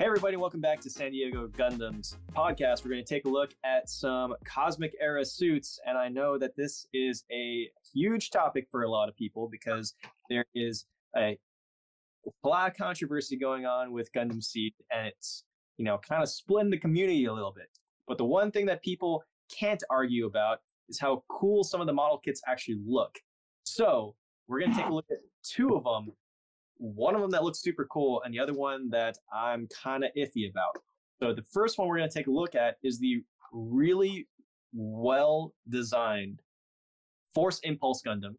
Hey, everybody, welcome back to San Diego Gundams podcast. We're going to take a look at some cosmic era suits. And I know that this is a huge topic for a lot of people because there is a lot of controversy going on with Gundam Seed, and it's, you know, kind of splitting the community a little bit. But the one thing that people can't argue about is how cool some of the model kits actually look. So we're going to take a look at two of them one of them that looks super cool and the other one that I'm kind of iffy about. So the first one we're going to take a look at is the really well designed Force Impulse Gundam,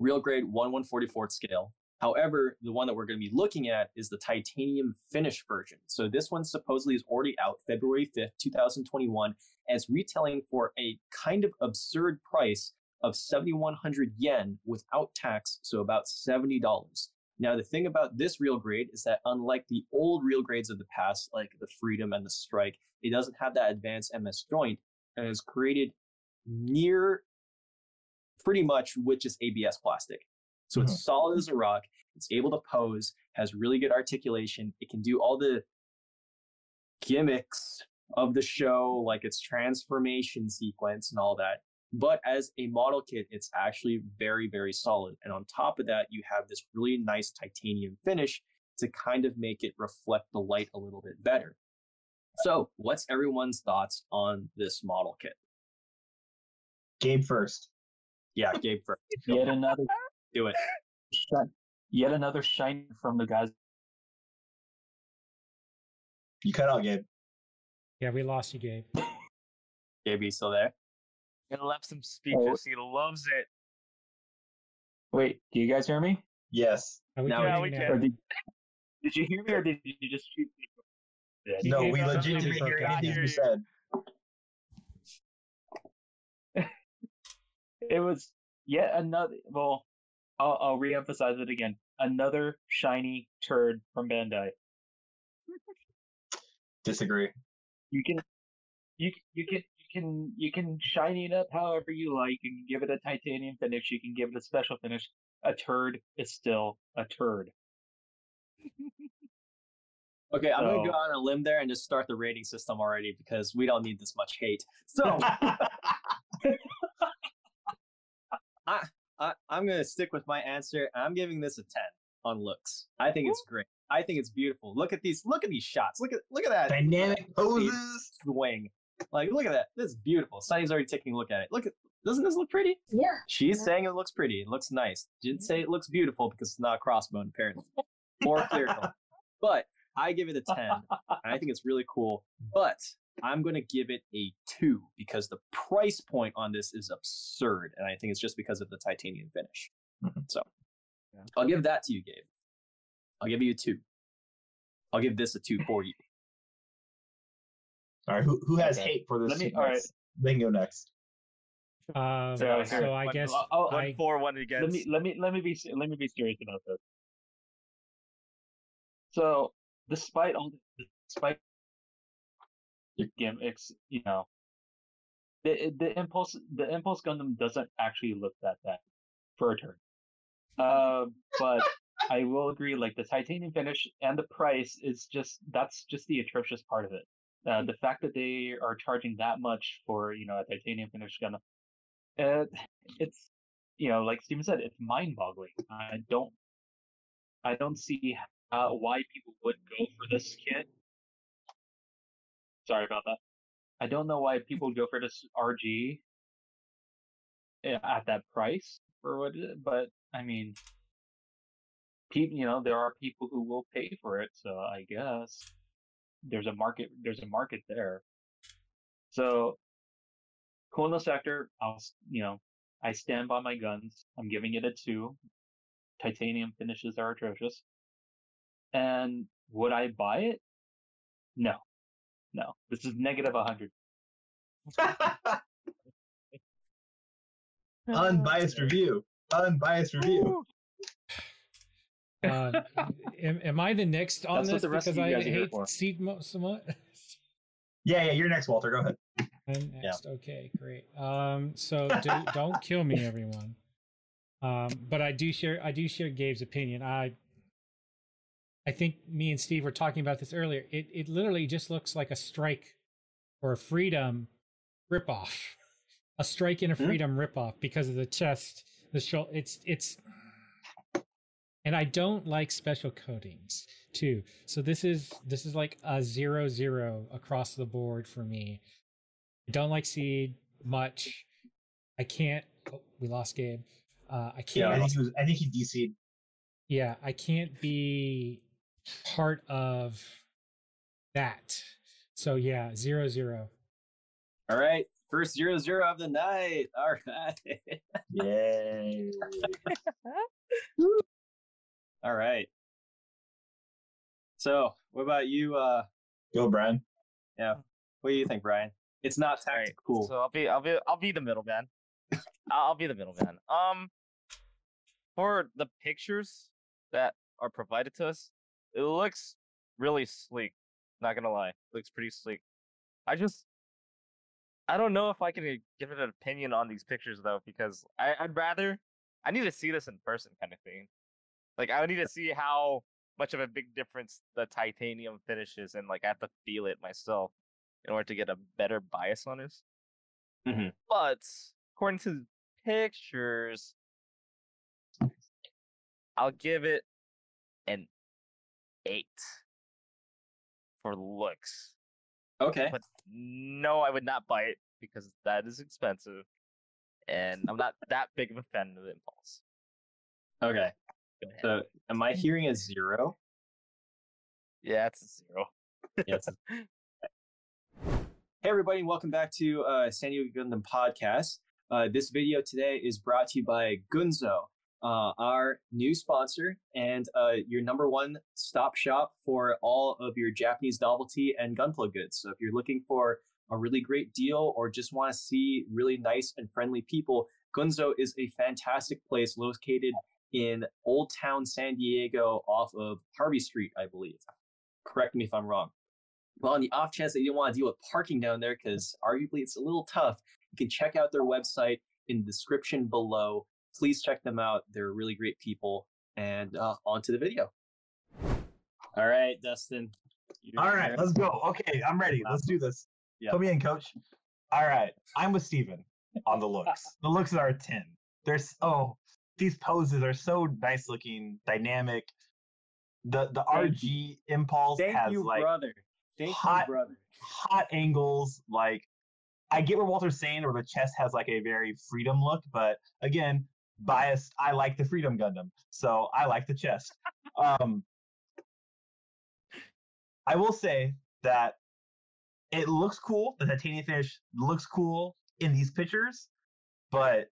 real grade 1 144th scale. However, the one that we're going to be looking at is the titanium finish version. So this one supposedly is already out February 5th, 2021, as retailing for a kind of absurd price of 7,100 yen without tax, so about $70. Now, the thing about this real grade is that unlike the old real grades of the past, like the Freedom and the Strike, it doesn't have that advanced MS joint and is created near pretty much with just ABS plastic. So mm-hmm. it's solid as a rock. It's able to pose, has really good articulation. It can do all the gimmicks of the show, like its transformation sequence and all that. But as a model kit, it's actually very, very solid. And on top of that, you have this really nice titanium finish to kind of make it reflect the light a little bit better. So, what's everyone's thoughts on this model kit? Gabe first. Yeah, Gabe first. Yet another. Do it. Yet another shine from the guys. You cut out, Gabe. Yeah, we lost you, Gabe. Gabe, you still there? And left some oh. speakers. Oh. He loves it. Wait, do you guys hear me? Yes. Uh, we yeah, we can. Did, did, you hear me, or did you just shoot me? No, we legitimately hear anything you said. it was yet another. Well, I'll, I'll re-emphasize it again. Another shiny turd from Bandai. Disagree. You can, you you can can you can shiny it up however you like. You can give it a titanium finish. You can give it a special finish. A turd is still a turd. okay, I'm gonna go on a limb there and just start the rating system already because we don't need this much hate. So I, I I'm gonna stick with my answer. I'm giving this a ten on looks. I think it's great. I think it's beautiful. Look at these. Look at these shots. Look at look at that dynamic poses swing. Like, look at that. This is beautiful. Sunny's already taking a look at it. Look at doesn't this look pretty? Yeah. She's yeah. saying it looks pretty. It looks nice. Didn't say it looks beautiful because it's not a crossbone, apparently. or clear But I give it a 10. I think it's really cool. But I'm going to give it a 2 because the price point on this is absurd. And I think it's just because of the titanium finish. Mm-hmm. So yeah. I'll give that to you, Gabe. I'll give you a 2. I'll give this a 2 for you. All right, who who has okay. hate for this? Let me. All right, then go next. Um, so, so I guess oh, one I, for one against. Let me let me let me be let me be serious about this. So, despite all, despite your gimmicks, you know, the the impulse the impulse Gundam doesn't actually look that bad for a turn. Uh, but I will agree, like the titanium finish and the price is just that's just the atrocious part of it. Uh, the fact that they are charging that much for you know a titanium finish gun, uh, it's you know like Steven said, it's mind-boggling. I don't, I don't see how, why people would go for this kit. Sorry about that. I don't know why people would go for this RG eh, at that price for what, but I mean, people, you know, there are people who will pay for it, so I guess there's a market there's a market there. So coolness factor, I'll you know, I stand by my guns. I'm giving it a two. Titanium finishes are atrocious. And would I buy it? No. No. This is negative hundred. Unbiased review. Unbiased review. Uh, am, am, I the next on That's this because I hate seed so much? Yeah, yeah, you're next, Walter. Go ahead. I'm next. Yeah. Okay, great. Um, so do, don't kill me, everyone. Um, but I do share I do share Gabe's opinion. I I think me and Steve were talking about this earlier. It it literally just looks like a strike or a freedom ripoff. A strike and a hmm? freedom mm-hmm. ripoff because of the chest, the shoulder. It's it's and I don't like special coatings too. So this is this is like a zero zero across the board for me. I don't like seed much. I can't. Oh, we lost Gabe. Uh, I can't. Yeah, I think he was. I think he DC'd. Yeah, I can't be part of that. So yeah, zero zero. All right, first zero zero of the night. All right. Yay. All right. So, what about you? Uh, Go, Brian. Yeah. What do you think, Brian? It's not tactical. Right. Cool. So I'll be, I'll be, I'll be the middleman. I'll be the middleman. Um, for the pictures that are provided to us, it looks really sleek. Not gonna lie, it looks pretty sleek. I just, I don't know if I can give it an opinion on these pictures though, because I, I'd rather, I need to see this in person, kind of thing. Like I need to see how much of a big difference the titanium finishes, and like I have to feel it myself in order to get a better bias on this. Mm-hmm. But according to the pictures, I'll give it an eight for looks. Okay. But no, I would not buy it because that is expensive, and I'm not that big of a fan of the impulse. Okay. So, am I hearing a zero? Yeah, it's a zero. yes. Hey, everybody, welcome back to uh, San Diego Gundam Podcast. Uh, this video today is brought to you by Gunzo, uh, our new sponsor and uh, your number one stop shop for all of your Japanese novelty and gunpla goods. So, if you're looking for a really great deal or just want to see really nice and friendly people, Gunzo is a fantastic place located in Old Town San Diego off of Harney Street, I believe. Correct me if I'm wrong. Well, on the off chance that you don't want to deal with parking down there, because arguably it's a little tough, you can check out their website in the description below. Please check them out. They're really great people. And uh, on to the video. All right, Dustin. All right, let's go. Okay, I'm ready. Let's do this. Yep. Put me in, coach. All right, I'm with Steven on the looks. the looks are a 10. There's, oh, these poses are so nice looking, dynamic. The the Thank RG you. impulse Thank has you, like brother. Thank hot, you, brother. hot angles. Like I get what Walter's saying, where the chest has like a very freedom look, but again, biased. I like the Freedom Gundam, so I like the chest. um, I will say that it looks cool. The titanium finish looks cool in these pictures, but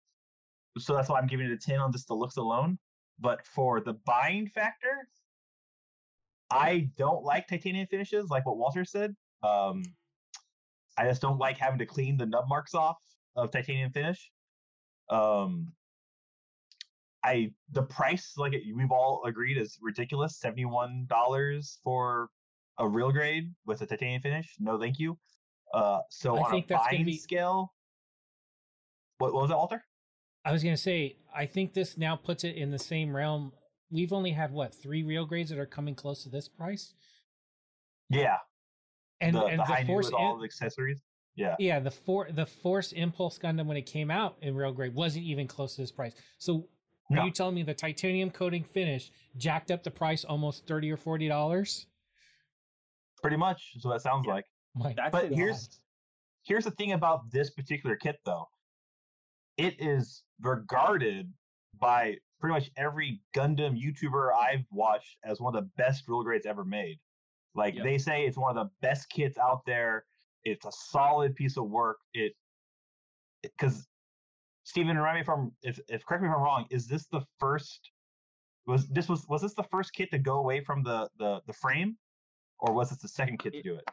so that's why I'm giving it a 10 on just the looks alone. But for the buying factor, I don't like titanium finishes, like what Walter said. Um, I just don't like having to clean the nub marks off of titanium finish. Um, I the price, like we've all agreed, is ridiculous. Seventy one dollars for a real grade with a titanium finish. No, thank you. Uh, so I on a buying be... scale, what, what was it, Walter? I was gonna say, I think this now puts it in the same realm. We've only had what three real grades that are coming close to this price. Yeah, and the, and the, the force with all the accessories. Yeah, yeah. The for the Force Impulse Gundam when it came out in real grade wasn't even close to this price. So are you telling me the titanium coating finish jacked up the price almost thirty or forty dollars? Pretty much. So that sounds yeah. like. My but here's here's the thing about this particular kit though it is regarded by pretty much every Gundam YouTuber I've watched as one of the best real grades ever made. Like yep. they say it's one of the best kits out there. It's a solid piece of work. It because Stephen, remind me if I'm if, if correct me if I'm wrong, is this the first was this was was this the first kit to go away from the the the frame? Or was this the second kit to do it?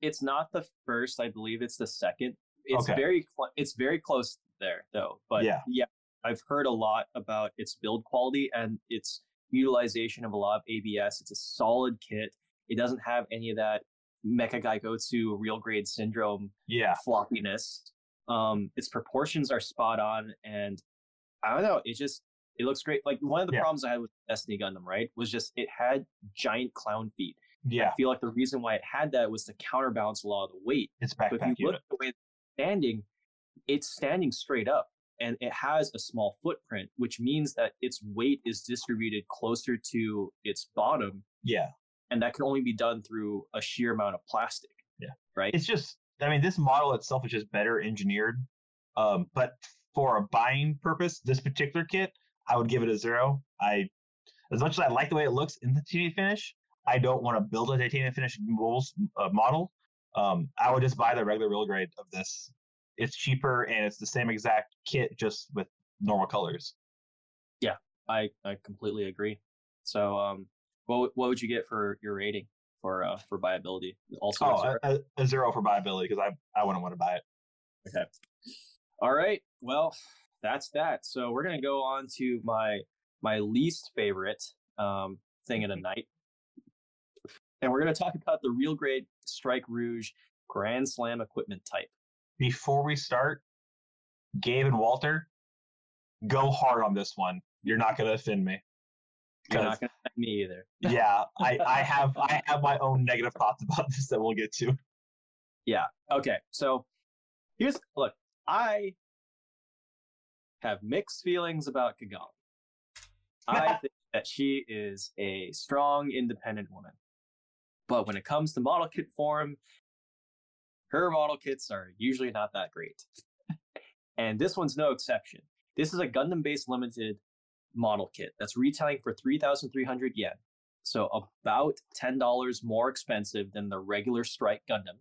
It's not the first, I believe it's the second. It's okay. very cl- it's very close there though. But yeah, yeah, I've heard a lot about its build quality and its utilization of a lot of ABS. It's a solid kit. It doesn't have any of that Mecha Gaigotsu real grade syndrome yeah. floppiness. Um, its proportions are spot on, and I don't know. It just It looks great. Like one of the Yeah. problems I had with Destiny Gundam, right, was just it had giant clown feet. Yeah, I feel like the reason why it had that was to counterbalance a lot of the weight. it's But if backpack you look at the way it's standing, it's standing straight up and it has a small footprint, which means that its weight is distributed closer to its bottom, Yeah, and that can only be done through a sheer amount of plastic. Yeah. Right. it's just. I mean, this model itself is just better engineered. Um, but for a buying purpose, this particular kit, I would give it a zero. I, as much as I like the way it looks in the titanium finish, I don't want to build a titanium finish molds, uh, model. Um, I would just buy the regular real grade of this. It's cheaper and it's the same exact kit, just with normal colors. Yeah, I, I completely agree. So, um, what what would you get for your rating for uh for viability? Also, Oh, zero? a, a, a zero for buyability because I I wouldn't want to buy it. Okay. All right. Well, that's that. So we're gonna go on to my my least favorite um, thing in a night, and we're gonna talk about the real grade Strike Rouge Grand Slam equipment type. Before we start, Gabe and Walter, go hard on this one. You're not gonna offend me. You're not gonna like me either. yeah, I, I have I have my own negative thoughts about this that we'll get to. Yeah. Okay. So here's look. I have mixed feelings about Cagalli. I think that she is a strong, independent woman. But when it comes to model kit form, her model kits are usually not that great. and this one's no exception. This is a Gundam based limited model kit that's retailing for 3,300 yen. So about $10 more expensive than the regular Strike Gundam.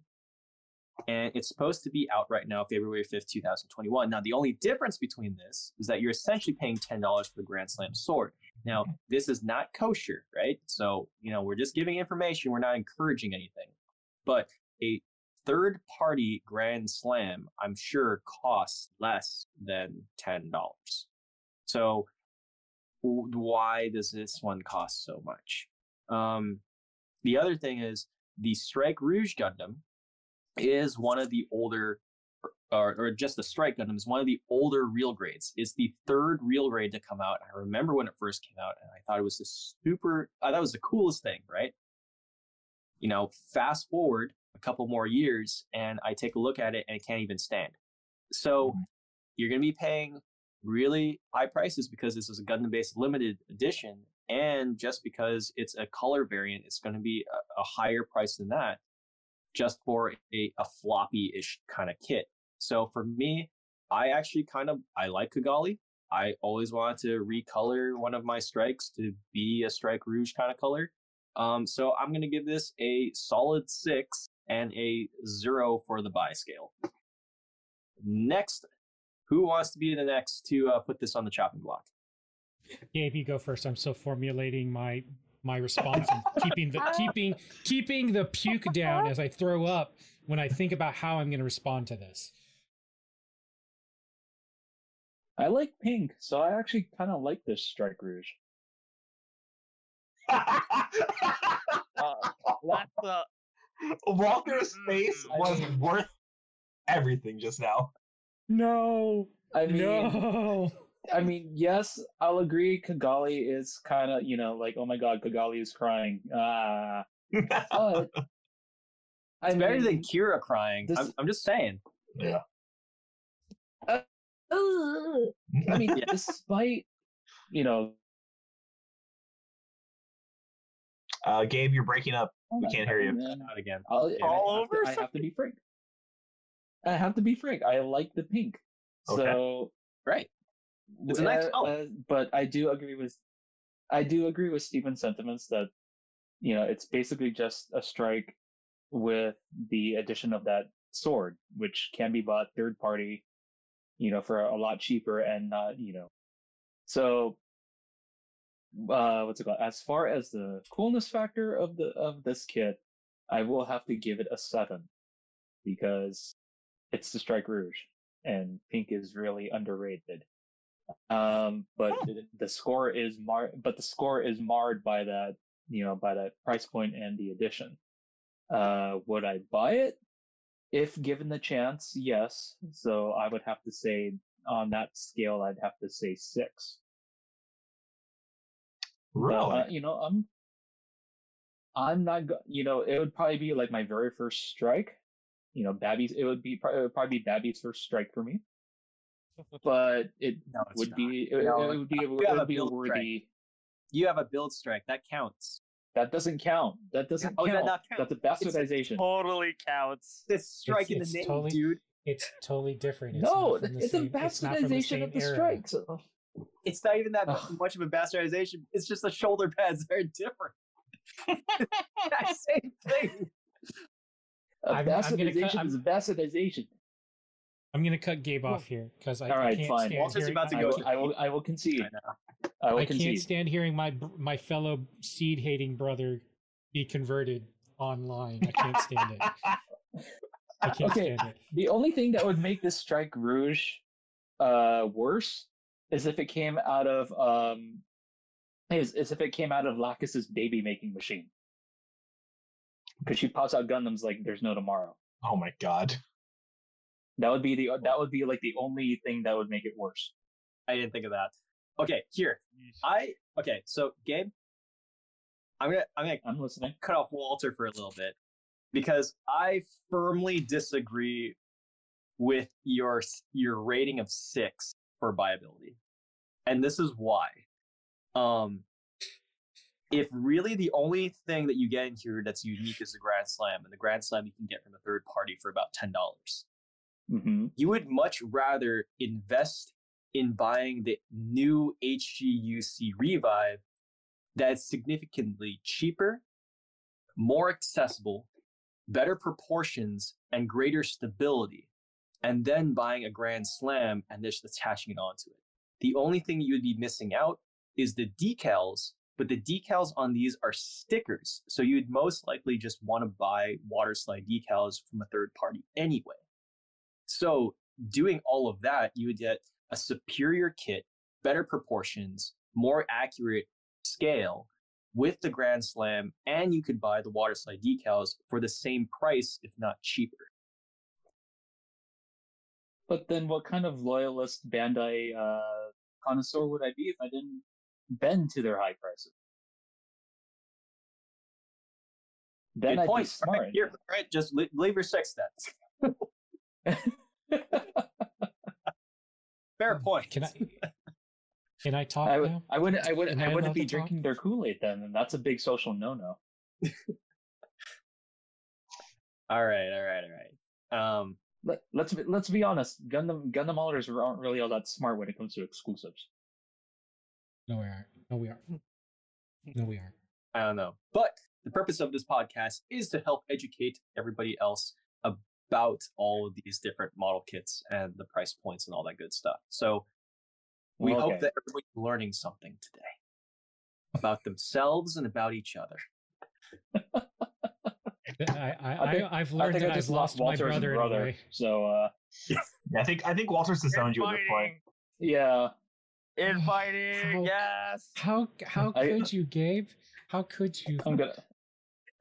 And it's supposed to be out right now, February 5th, 2021. Now, the only difference between this is that you're essentially paying $10 for the Grand Slam sword. Now, this is not kosher, right? So, you know, we're just giving information, we're not encouraging anything. But a third party Grand Slam, I'm sure, costs less than $10. So, why does this one cost so much? Um, the other thing is the Strike Rouge Gundam is one of the older, or, or just the Strike Gundam is one of the older real grades. It's the third real grade to come out. I remember when it first came out, and I thought it was the super. It was the coolest thing, right? You know, fast forward a couple more years, and I take a look at it, and it can't even stand. So Mhm. you're going to be paying really high prices because this is a Gundam-based limited edition, and just because it's a color variant, it's going to be a, a higher price than that, just for a, a floppy-ish kind of kit. So for me, I actually kind of I like Cagalli. I always wanted to recolor one of my strikes to be a Strike Rouge kind of color. Um, so I'm gonna give this a solid six and a zero for the buy scale. Next, who wants to be the next to uh, put this on the chopping block? Gabe, you go first. I'm still formulating my my response and keeping the keeping keeping the puke down as I throw up when I think about how I'm going to respond to this. I like pink, so I actually kind of like this Strike Rouge. Uh, that's uh, Walter's face was worth everything just now. No, I mean, no. I mean, yes, I'll agree. Cagalli is kind of, you know, like, oh my god, Cagalli is crying. Ah, but I It's better than mean, Kira crying. this- I'm, I'm just saying. yeah. uh, I mean, despite, you know, Uh, Gabe, you're breaking up. We can't hear you. Not again. I'll, Yeah. I All have to- over I have to be frank. I have to be frank. I like the pink. Okay. So Right. It's a nice uh, color. uh, but I do agree with I do agree with Stephen's sentiments that you know it's basically just a strike with the addition of that sword, which can be bought third party, you know, for a lot cheaper and not, you know. So uh what's it called? As far as the coolness factor of the of this kit, I will have to give it a seven because it's the Strike Rouge and pink is really underrated. Um, but the- the score is mar, but the score is marred by that, you know, by that price point and the addition. Uh, would I buy it? If given the chance, yes. So I would have to say on that scale, I'd have to say six. Really? Uh, you know, I'm. I'm not. Go- you know, it would probably be like my very first strike. You know, Babby's. It would be it would probably be Babby's first strike for me. But it No, would not. be. It, No, it would be. you It have a would be a build strike. You have a build strike that counts. That doesn't count. That doesn't Oh, does count. that not count? That's a It's a bastardization. Totally counts. This strike in the name, totally- dude. It's totally different. It's no, not from the it's a same- it's not from the bastardization same of the era. strikes. It's not even that Ugh. much of a bastardization. It's just the shoulder pads are different. that same thing. A I'm- I'm bastardization I'm- is a bastardization. I'm gonna cut Gabe off here because I, All I can't fine. stand Walter's hearing, about to I I go will, I will. I will concede. I know. I will I can't concede. stand hearing my my fellow seed hating brother be converted online. I can't stand it. I can't Okay. stand it. The only thing that would make this strike rouge uh, worse is if it came out of um, is, is if it came out of Lacus's baby making machine. Because she pops out Gundams like there's no tomorrow. oh my god. That would be the that would be like the only thing that would make it worse. I didn't think of that. Okay, here. I okay, so Gabe, I'm gonna I'm gonna I'm listening. cut off Walter for a little bit because I firmly disagree with your your rating of six for viability, and this is why. Um, if really the only thing that you get in here that's unique is the Grand Slam, and the Grand Slam you can get from a third party for about ten dollars, hmm you would much rather invest in buying the new HGUC Revive that's significantly cheaper, more accessible, better proportions, and greater stability, and then buying a Grand Slam and just attaching it onto it. The only thing you would be missing out is the decals, but the decals on these are stickers. So you'd most likely just want to buy water slide decals from a third party anyway. So doing all of that, you would get a superior kit, better proportions, more accurate scale with the Grand Slam, and you could buy the water slide decals for the same price, if not cheaper. But then, what kind of loyalist Bandai uh, connoisseur would I be if I didn't bend to their high prices? Then Good I'd point. be All right, here, all right, just li- leave your sex stats. Fair point. Can I? Can I talk I, would, now? I wouldn't. I wouldn't. Am I I wouldn't allowed be to talk? drinking their Kool Aid then, and that's a big social no-no. All right, all right, all right. Um, Let, let's be, let's be honest. Gundam Gundam modders aren't really all that smart when it comes to exclusives. No, we aren't. No, we aren't. No, we aren't. I don't know. But the purpose of this podcast is to help educate everybody else about all of these different model kits and the price points and all that good stuff. So we Well, hope that everybody's learning something today about themselves and about each other. I, I, I I, think- I, have I learned think that I I've just lost my Walter brother, brother. anyway. So uh, Yeah, I think I think Walter's disowned you at this point. Yeah, Inviting, How- Yes. How how I- could you, Gabe? How could you? I'm gonna.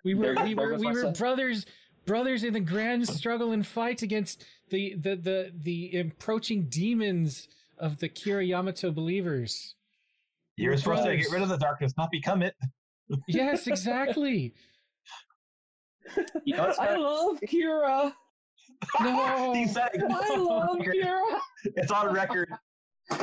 We were There- we there were we were son. brothers brothers in the grand struggle and fight against the the the the approaching demons of the Kira Yamato believers. You're supposed to get rid of the darkness, not become it. Yes, exactly. You know, I love Kira. No. He said it. I love Kira. It's on record.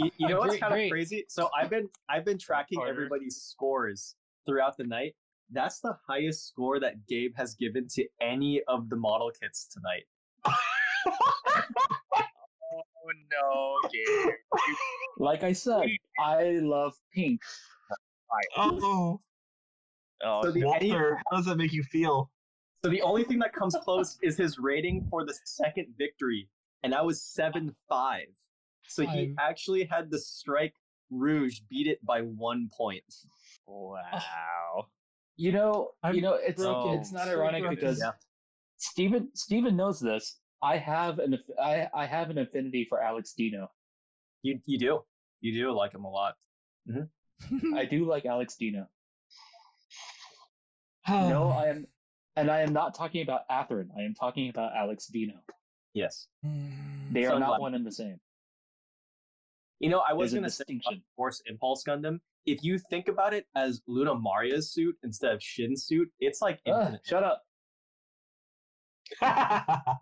you, you know what's Great, kind of crazy? So I've been I've been tracking Harder. everybody's scores throughout the night. That's the highest score that Gabe has given to any of the model kits tonight. Oh no, Gabe. Like I said, I love pink. Oh, Oh, So the- Walter, how does that make you feel? So the only thing that comes close is his rating for the second victory, and that was seven five. So he I'm- actually had the strike rouge beat it by one point. wow. You know, I'm you know, it's broken. it's not So ironic broken. because Yeah. Steven Steven knows this. I have an I I have an affinity for Alex Dino. You you do you do like him a lot. I do like Alex Dino. Oh. No, I am, and I am not talking about Athrun. I am talking about Alex Dino. Yes. Hmm. They So are not glad- one and the same. You know, I was gonna say distinction. Force Impulse Gundam if you think about it as Lunamaria's suit instead of Shinn's suit, it's like Ugh, infinite. shut up.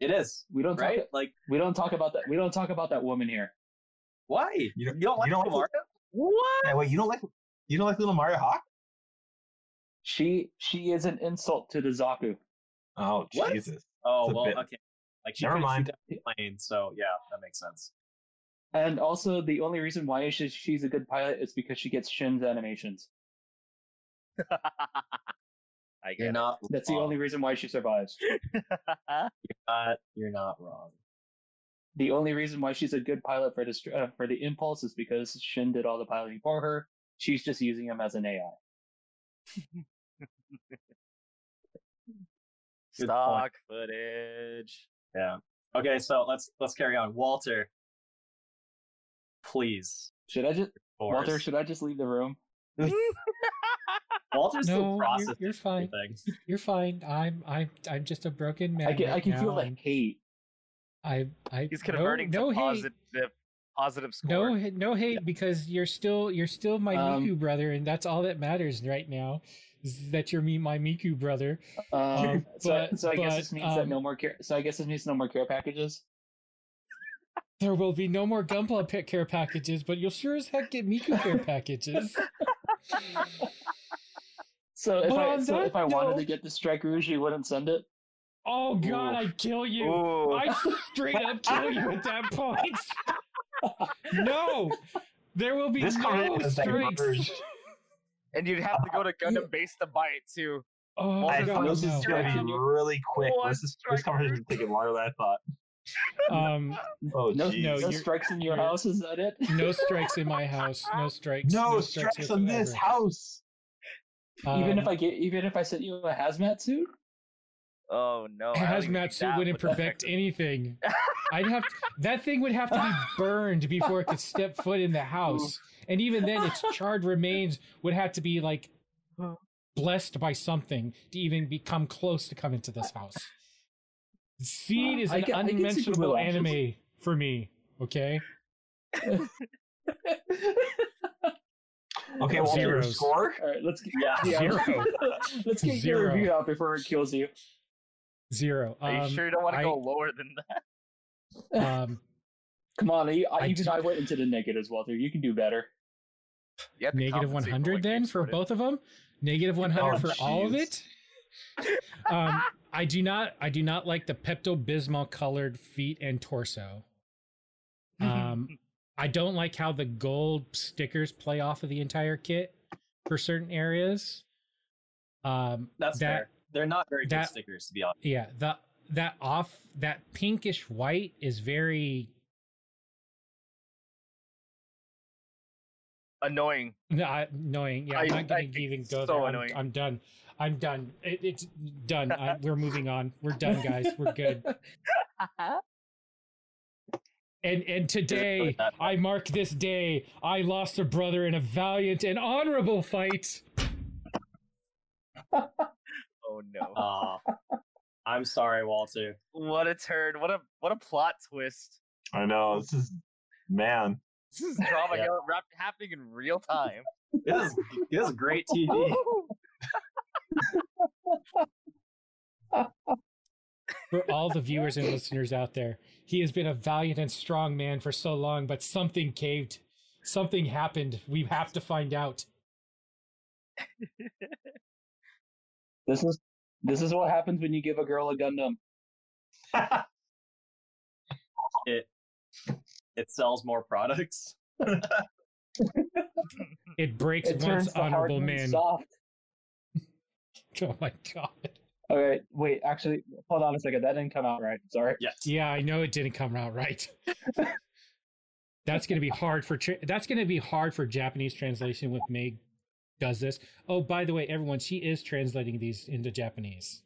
it is We don't right. talk. Like We don't talk about that. We don't talk about that woman here. why? You You don't- don't, like you don't Luna like Maria? What? Hey, wait, you don't like you don't like little Mario Hawk? She she is an insult to the Zaku. Oh What? Jesus! Oh It's well, bit- okay. Like she Never mind. plane, so yeah, that makes sense. And also, the only reason why she, she's a good pilot is because she gets Shinn's animations. I You're get not. That's the only reason why she survives. it. Not, you're not wrong. The only reason why she's a good pilot for the uh, for the Impulse is because Shin did all the piloting for her. She's just using him as an AI. Good Stock footage. Yeah. Okay, so let's let's carry on. Walter, please. Should I just for Walter? Should I just leave the room? Walter's No, still you're- you're fine. everything. You're fine. I'm I'm I'm just a broken man. I can I can feel now, that and hate. I I He's no- converting no, to hate. positive, positive score. No, no hate because you're still you're still my Um, Miku brother, and that's all that matters right now. Is that you're me, my Miku brother? Um, Um, so, so I guess but, this means that um, no more care. So I guess this means no more care packages. There will be no more Gunpla pet care packages, but you'll sure as heck get Miku care packages. So if But I so if I wanted to get the Strike Rouge, you wouldn't send it. Oh God, Ooh. I'd kill you! Ooh. I'd straight up kill you at that point. no, there will be This no conversation is strikes. Diverged. and you'd have to go to Gundam base to buy it too. Oh I God, this is no. gonna be really quick. One This is this conversation is taking longer than I thought. Um, Oh No, jeez. no, strikes in your house. Is that it? no strikes in my house. No strikes. No, strikes on this whatsoever. house. even if Um, I get, even if I sent you a hazmat suit. Oh no! a I hazmat suit wouldn't would protect anything. I'd have that thing would have to be burned before it could step foot in the house, and even then, its charred remains would have to be like blessed by something to even become close to come into this house. Seed is an can- I unmentionable Google anime for me. Okay, Okay, well, your score. All right, let's get, Yeah. yeah, Zero. let's get Zero. your review out before it kills you. zero. Are you Um, sure you don't want to I- go lower than that? um, Come on, I, I even d- I went into the negatives, Walter. You can do better. You have to negative compensate for 100 then for put both of them negative 100 Oh, for all of it? Um i do not i do not like the pepto-bismol colored feet and torso. Um i don't like how the gold stickers play off of the entire kit for certain areas. Um That's that fair. They're not very good stickers, to be honest. yeah the that off that pinkish white is very Annoying. No, I- annoying. Yeah, I- I'm not I going to even it's go so there. I'm, annoying. I'm done. I'm done. It, it's done. I, we're moving on. We're done, guys. We're good. And and today I mark this day. I lost a brother in a valiant and honorable fight. Oh no! Aw. I'm sorry, Walter. what a turn! What a what a plot twist! I know this is man. This is drama Yeah. go- rap- happening in real time. This is, this is great TV. For all the viewers and listeners out there, he has been a valiant and strong man for so long, but something caved. Something happened. We have to find out. This is this is what happens when you give a girl a Gundam. It it sells more products. It breaks It once honorable man. soft. Oh my god. Okay, wait. Actually, hold on a second. That didn't come out right. Sorry. Yes. Yeah, I know it didn't come out right. that's going to be hard for tra- that's going to be hard for Japanese translation with Meg does this. Oh, by the way, everyone, she is translating these into Japanese.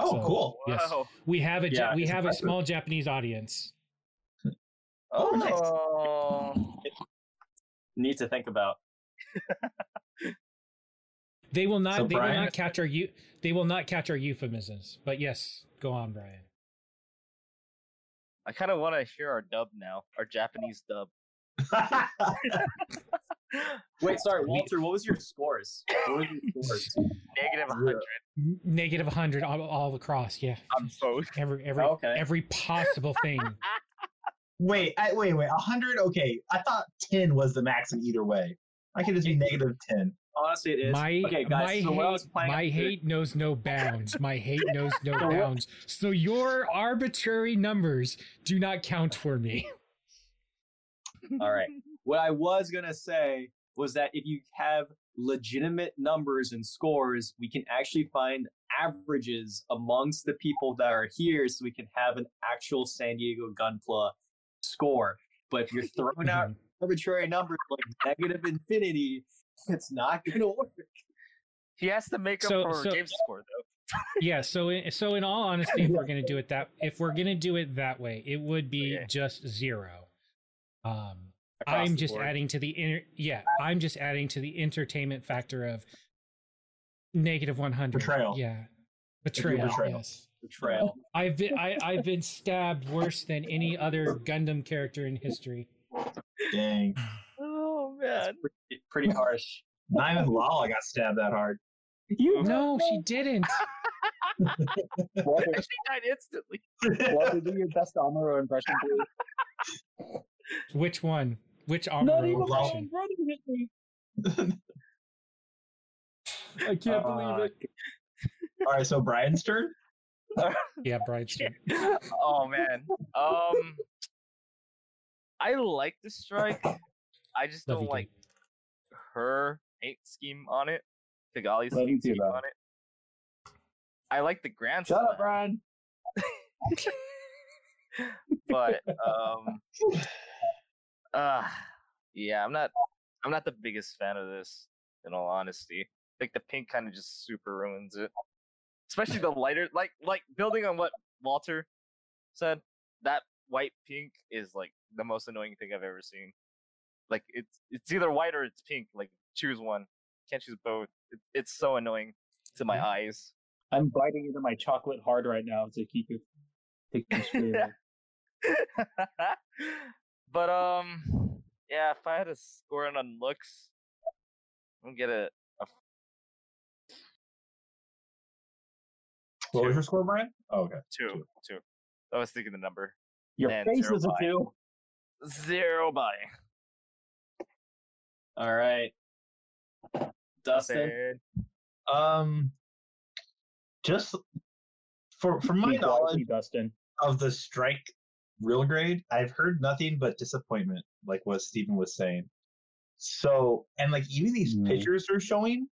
Oh, So- cool. Yes. Wow. We have a Ja- Yeah, we it's have a small Japanese audience. Oh, nice. Oh. Need to think about. They will not So, they will not catch our eu- they will not catch our euphemisms. But yes, go on, Brian. I kind of want to hear our dub now, our Japanese dub. Wait, sorry, Walter. What was your scores? What was your scores? Negative hundred. Negative hundred all, all across. Yeah. on both. Every every Okay. every possible thing. Wait, I, wait, wait. hundred. Okay, I thought ten was the max in either way. I could just be negative ten. Honestly, it is. My okay, guys. my so what I was hate, planning my on doing- hate knows no bounds. My hate knows no bounds. So your arbitrary numbers do not count for me. All right. What I was gonna say was that if you have legitimate numbers and scores, we can actually find averages amongst the people that are here, so we can have an actual San Diego Gunpla score. But if you're throwing out arbitrary numbers like negative infinity, it's not gonna work. He has to make up So- for so- James' score though. yeah. So in, so in all honesty, if we're gonna do it that if we're gonna do it that way, it would be Okay. just zero. Um, Across I'm just board. adding to the inter- yeah. I'm just adding to the entertainment factor of negative 100. Betrayal. Yeah. Betrayal. betrayal. Yes. Betrayal. I've been I, I've been stabbed worse than any other Gundam character in history. Dang. Oh man. pretty, pretty harsh. Not even Lalah got stabbed that hard. You No, she didn't. She died instantly. Walter, do your best Amuro impression, please. Which one? Which Not Amuro even impression? running hit me. I can't Uh, believe it. All right, so Brian's turn. Yeah, Brian. Street. oh man. Um I like the strike. I just Love don't like Gabe. her paint scheme on it. Cagalli's Love you paint too, scheme bro. on it. I like the grand Shut up, slam, Brian. but um uh yeah, I'm not I'm not the biggest fan of this, in all honesty. Like the pink kind of just super ruins it. Especially the lighter like like building on what Walter said, that white pink is like the most annoying thing I've ever seen. Like it's it's either white or it's pink. Like choose one. Can't choose both. It, it's so annoying to my eyes. I'm biting into my chocolate hard right now to keep it. But um, yeah, if I had to score it on looks, I'm gonna get a, a was your score, Brian? Oh, okay. two. Two. I was thinking the number Your And face zero is a by. two. zero by All right. Dustin. Dustin. Um, just for from my knowledge Dustin. of the strike real grade, I've heard nothing but disappointment, like what Stephen was saying. So, and like even these Mm. pictures are showing,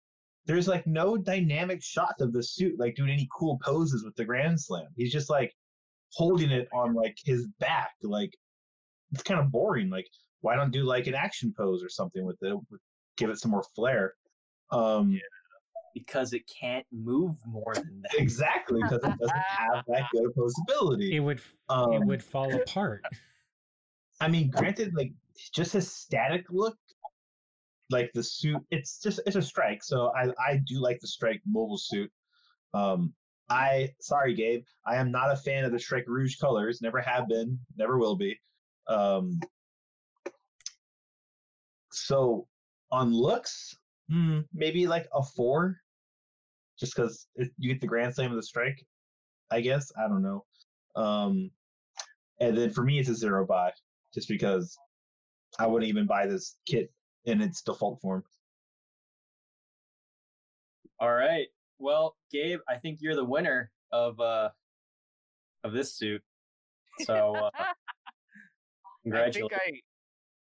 there's like no dynamic shots of the suit, like doing any cool poses with the Grand Slam. He's just like holding it on like his back. Like it's kind of boring. Like, why don't do like an action pose or something with it? Give it some more flair. Um, Because it can't move more than that. exactly because it doesn't have that good of posability. It would Um, it would fall apart. I mean, granted, like just his static look, like the suit, it's just it's a strike. So I I do like the strike mobile suit. Um, I sorry, Gabe, I am not a fan of the Strike Rouge colors. Never have been, never will be. Um, so on looks, hmm, maybe like a four, just because you get the Grand Slam of the strike. I guess I don't know. Um, and then for me, it's a zero buy just because I wouldn't even buy this kit in its default form. All right. Well, Gabe, I think you're the winner of uh of this suit. So uh, I congratulations. think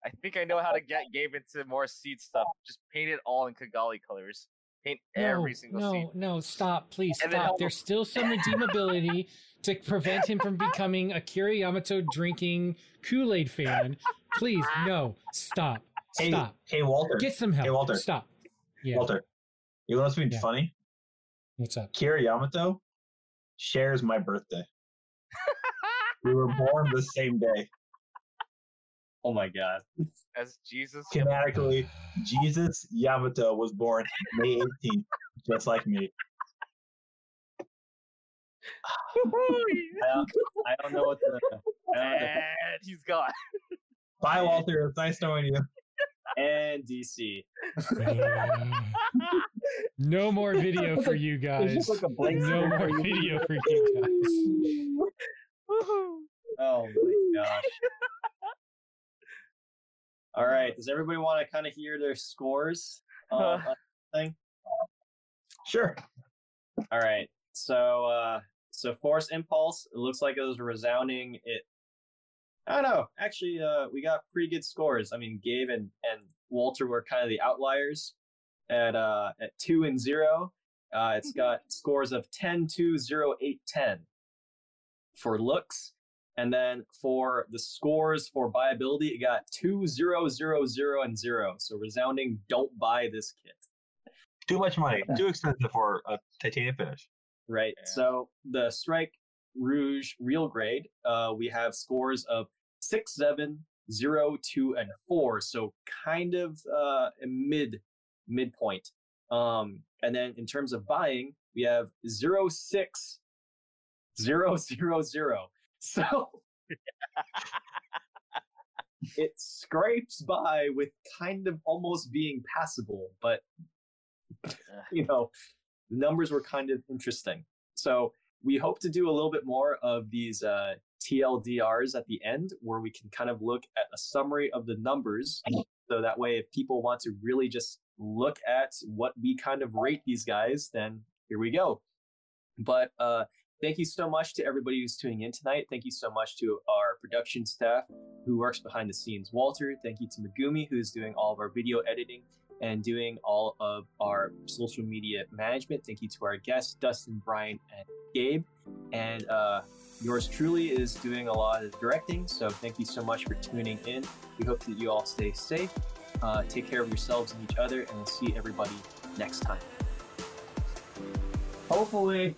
I, I think I know how to get Gabe into more seed stuff. Just paint it all in Cagalli colors. Paint every single no, seed. no, stop, please And stop. There's still some redeemability to prevent him from becoming a Kira Yamato drinking Kool-Aid fan. Please, no, stop, Hey, stop. hey Walter, Get some help. Hey, Walter. Stop. Yeah. Walter, you know what's been Yeah. funny? What's up? Kira Yamato shares my birthday. we were born the same day. Oh my god. As Jesus. Canonically, Jesus Yamato was born May 18th, just like me. I don't, I don't know what to. Know and he's gone. Bye, Walter. It's nice knowing you. And DC. no more video for you guys. like a No more video for you guys. Oh my gosh. All right. Does everybody want to kind of hear their scores? Uh, on this thing? Sure. All right. So, uh, so Force Impulse. It looks like it was resounding. It. I don't know. Actually, uh, we got pretty good scores. I mean, Gabe and and Walter were kind of the outliers at uh at two and zero. Uh, it's got scores of 10, 2, 0, 8, 10 for looks. And then for the scores for buyability, it got 2, 0, 0, 0, and 0. So resounding, don't buy this kit. Too much money. Too expensive for a titanium finish. Right. Yeah. So the Strike Rouge real grade, uh, we have scores of 6, 7, 0, 2, and 4. So kind of uh, a mid midpoint. Um, and then in terms of buying, we have 0, 6, 0, 0, 0. So it scrapes by with kind of almost being passable, but you know, the numbers were kind of interesting. So we hope to do a little bit more of these uh, TLDRs at the end, where we can kind of look at a summary of the numbers. So that way, if people want to really just look at what we kind of rate these guys, then here we go. But uh, thank you so much to everybody who's tuning in tonight. Thank you so much to our production staff who works behind the scenes. Walter, thank you to Megumi, who's doing all of our video editing and doing all of our social media management. Thank you to our guests, Dustin, Brian, and Gabe. And uh, yours truly is doing a lot of directing. So thank you so much for tuning in. We hope that you all stay safe. Uh, take care of yourselves and each other, and we'll see everybody next time. Hopefully.